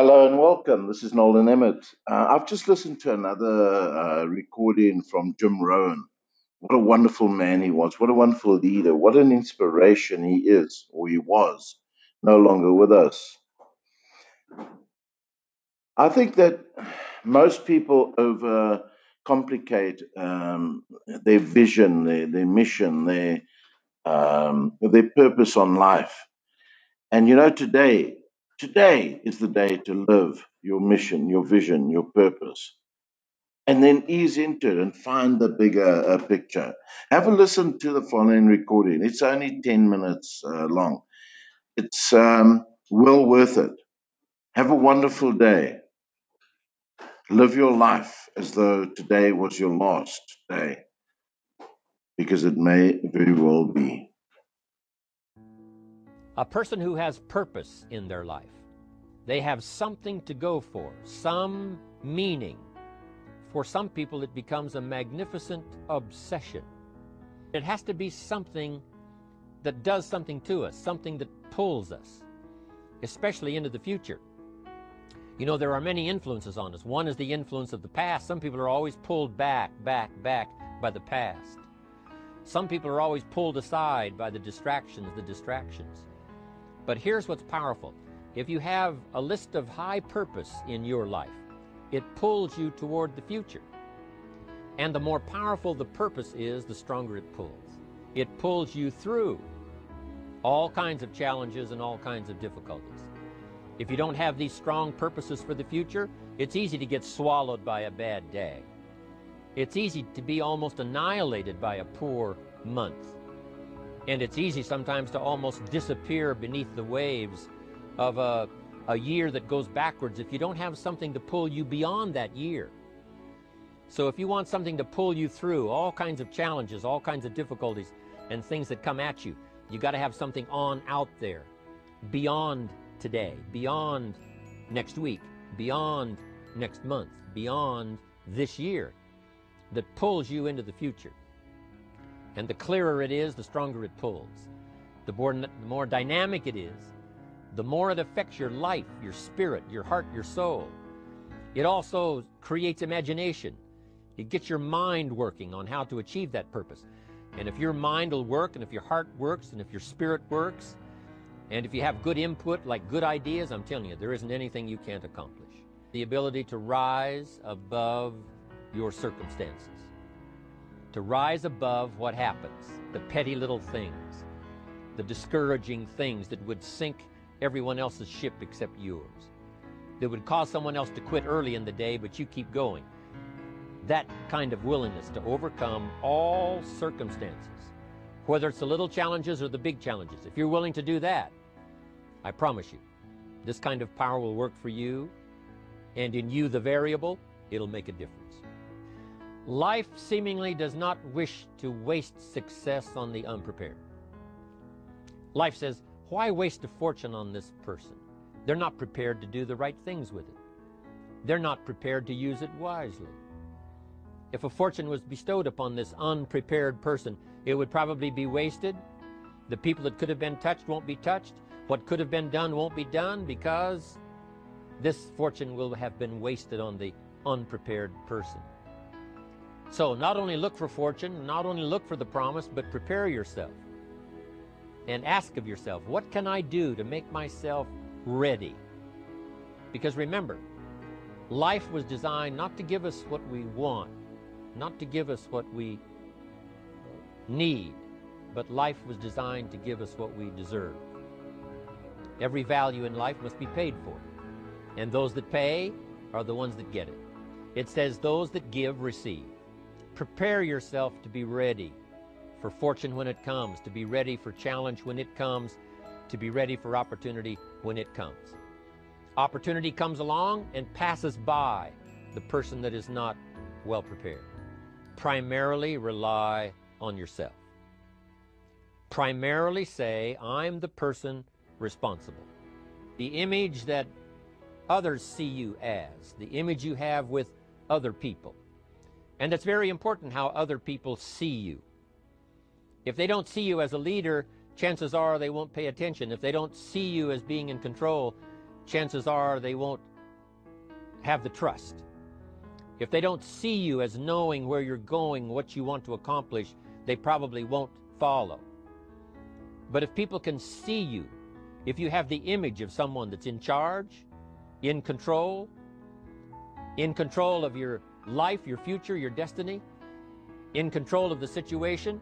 Hello and welcome. This is Nolan Emmett. Uh, I've just listened to another uh, recording from Jim Rohn. What a wonderful man he was. What a wonderful leader. What an inspiration he is, or he was, no longer with us. I think that most people overcomplicate um, their vision, their, their mission, their, um, their purpose on life. And you know, today, today is the day to live your mission, your vision, your purpose, and then ease into it and find the bigger uh, picture. Have a listen to the following recording. It's only 10 minutes uh, long. It's um, well worth it. Have a wonderful day. Live your life as though today was your last day, because it may very well be. A person who has purpose in their life. They have something to go for, some meaning. For some people, it becomes a magnificent obsession. It has to be something that does something to us, something that pulls us, especially into the future. You know, there are many influences on us. One is the influence of the past. Some people are always pulled back, back, back by the past. Some people are always pulled aside by the distractions, the distractions. But here's what's powerful if you have a list of high purpose in your life, it pulls you toward the future. And the more powerful the purpose is, the stronger it pulls. It pulls you through all kinds of challenges and all kinds of difficulties. If you don't have these strong purposes for the future, it's easy to get swallowed by a bad day. It's easy to be almost annihilated by a poor month. And it's easy sometimes to almost disappear beneath the waves of a, a year that goes backwards if you don't have something to pull you beyond that year. So if you want something to pull you through all kinds of challenges, all kinds of difficulties, and things that come at you, you got to have something on out there beyond today, beyond next week, beyond next month, beyond this year that pulls you into the future. And the clearer it is, the stronger it pulls. The more, the more dynamic it is, the more it affects your life, your spirit, your heart, your soul. It also creates imagination. It gets your mind working on how to achieve that purpose. And if your mind will work, and if your heart works, and if your spirit works, and if you have good input, like good ideas, I'm telling you, there isn't anything you can't accomplish. The ability to rise above your circumstances, to rise above what happens, the petty little things, the discouraging things that would sink everyone else's ship except yours. That would cause someone else to quit early in the day, but you keep going. That kind of willingness to overcome all circumstances, whether it's the little challenges or the big challenges. If you're willing to do that, I promise you, this kind of power will work for you, and in you, the variable, it'll make a difference. Life seemingly does not wish to waste success on the unprepared. Life says, why waste a fortune on this person? They're not prepared to do the right things with it. They're not prepared to use it wisely. If a fortune was bestowed upon this unprepared person, it would probably be wasted. The people that could have been touched won't be touched. What could have been done won't be done because this fortune will have been wasted on the unprepared person. So not only look for fortune, not only look for the promise, but prepare yourself and ask of yourself, what can I do to make myself ready? Because remember, life was designed not to give us what we want, not to give us what we need, but life was designed to give us what we deserve. Every value in life must be paid for, and those that pay are the ones that get it. It says, Those that give receive. Prepare yourself to be ready for fortune when it comes, to be ready for challenge when it comes, to be ready for opportunity when it comes. Opportunity comes along and passes by the person that is not well prepared. Primarily rely on yourself. Primarily say, I'm the person responsible. The image that others see you as, the image you have with other people. And it's very important how other people see you. If they don't see you as a leader, chances are they won't pay attention. If they don't see you as being in control, chances are they won't have the trust. If they don't see you as knowing where you're going, what you want to accomplish, they probably won't follow. But if people can see you, if you have the image of someone that's in charge, in control, in control of your life, your future, your destiny, in control of the situation,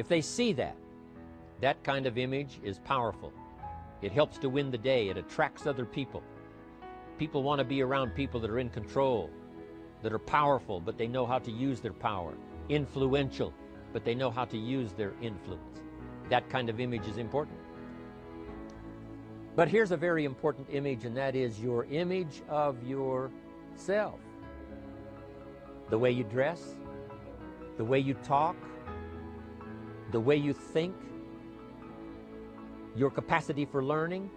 if they see that, that kind of image is powerful. It helps to win the day. It attracts other people. People want to be around people that are in control, that are powerful, but they know how to use their power, influential, but they know how to use their influence. That kind of image is important. But here's a very important image, and that is your image of yourself. The way you dress, the way you talk, the way you think, your capacity for learning,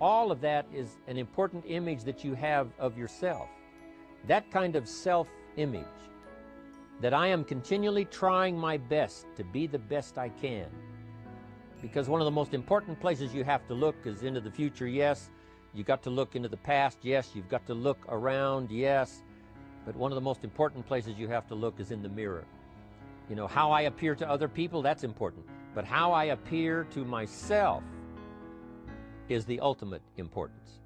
all of that is an important image that you have of yourself. That kind of self image, that I am continually trying my best to be the best I can. Because one of the most important places you have to look is into the future, yes. you've got to look into the past, yes. You've got to look around, yes. But one of the most important places you have to look is in the mirror. You know, how I appear to other people, that's important. But how I appear to myself is the ultimate importance.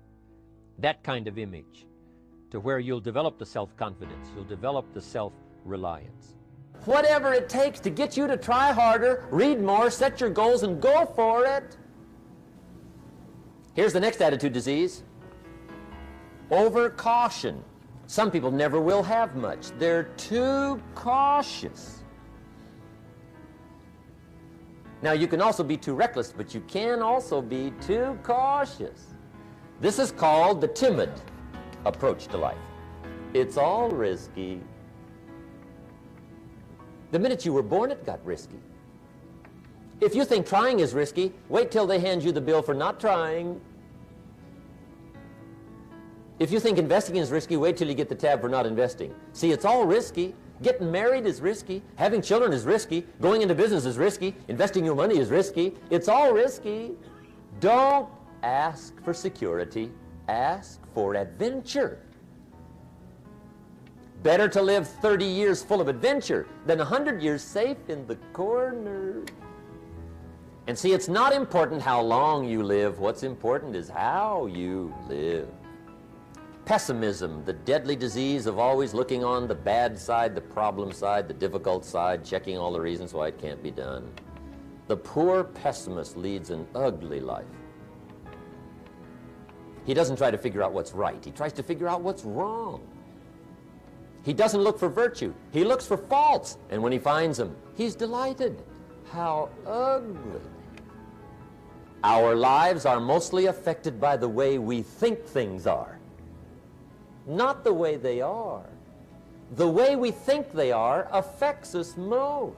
That kind of image, to where you'll develop the self confidence, you'll develop the self reliance. Whatever it takes to get you to try harder, read more, set your goals, and go for it. Here's the next attitude disease over caution. Some people never will have much, they're too cautious. Now, you can also be too reckless, but you can also be too cautious. This is called the timid approach to life. It's all risky. The minute you were born, it got risky. If you think trying is risky, wait till they hand you the bill for not trying. If you think investing is risky, wait till you get the tab for not investing. See, it's all risky. Getting married is risky. Having children is risky. Going into business is risky. Investing your money is risky. It's all risky. Don't ask for security. Ask for adventure. Better to live 30 years full of adventure than 100 years safe in the corner. And see, it's not important how long you live. What's important is how you live. Pessimism, the deadly disease of always looking on the bad side, the problem side, the difficult side, checking all the reasons why it can't be done. The poor pessimist leads an ugly life. He doesn't try to figure out what's right. He tries to figure out what's wrong. He doesn't look for virtue. He looks for faults. And when he finds them, he's delighted. How ugly. Our lives are mostly affected by the way we think things are not the way they are. The way we think they are affects us most.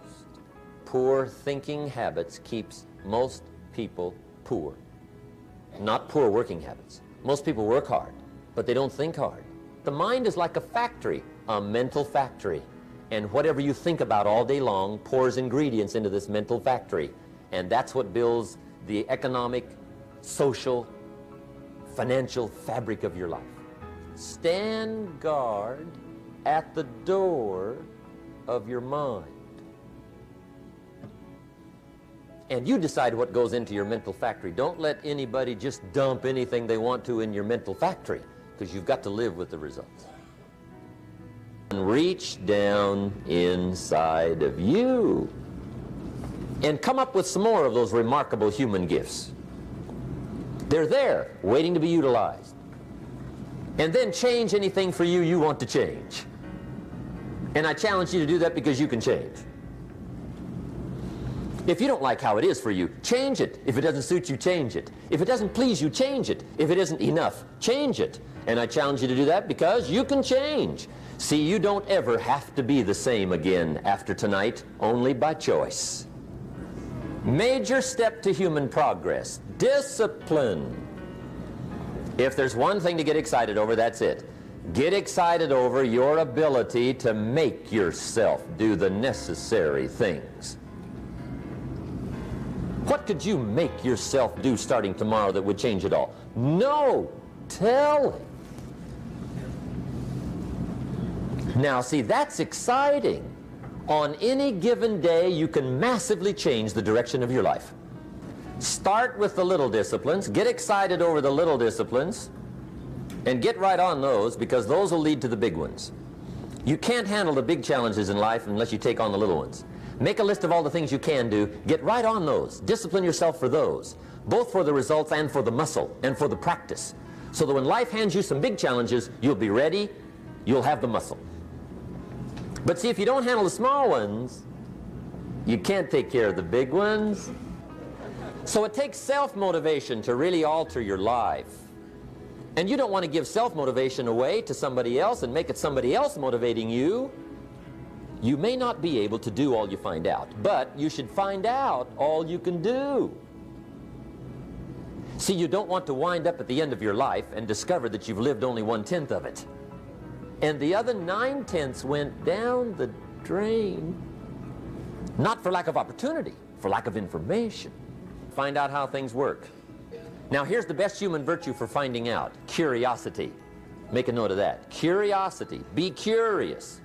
Poor thinking habits keeps most people poor. Not poor working habits. Most people work hard, but they don't think hard. The mind is like a factory, a mental factory. And whatever you think about all day long pours ingredients into this mental factory. And that's what builds the economic, social, financial fabric of your life. Stand guard at the door of your mind. And you decide what goes into your mental factory. Don't let anybody just dump anything they want to in your mental factory because you've got to live with the results. And reach down inside of you and come up with some more of those remarkable human gifts. They're there, waiting to be utilized and then change anything for you you want to change. And I challenge you to do that because you can change. If you don't like how it is for you, change it. If it doesn't suit you, change it. If it doesn't please you, change it. If it isn't enough, change it. And I challenge you to do that because you can change. See, you don't ever have to be the same again after tonight, only by choice. Major step to human progress, discipline. If there's one thing to get excited over, that's it. Get excited over your ability to make yourself do the necessary things. What could you make yourself do starting tomorrow that would change it all? No telling. Now, see, that's exciting. On any given day, you can massively change the direction of your life. Start with the little disciplines, get excited over the little disciplines, and get right on those because those will lead to the big ones. You can't handle the big challenges in life unless you take on the little ones. Make a list of all the things you can do, get right on those, discipline yourself for those, both for the results and for the muscle and for the practice. So that when life hands you some big challenges, you'll be ready, you'll have the muscle. But see, if you don't handle the small ones, you can't take care of the big ones. So it takes self-motivation to really alter your life. And you don't want to give self-motivation away to somebody else and make it somebody else motivating you. You may not be able to do all you find out, but you should find out all you can do. See, you don't want to wind up at the end of your life and discover that you've lived only one-tenth of it. And the other nine-tenths went down the drain. Not for lack of opportunity, for lack of information. Find out how things work. Now here's the best human virtue for finding out. Curiosity. Make a note of that. Curiosity. Be curious.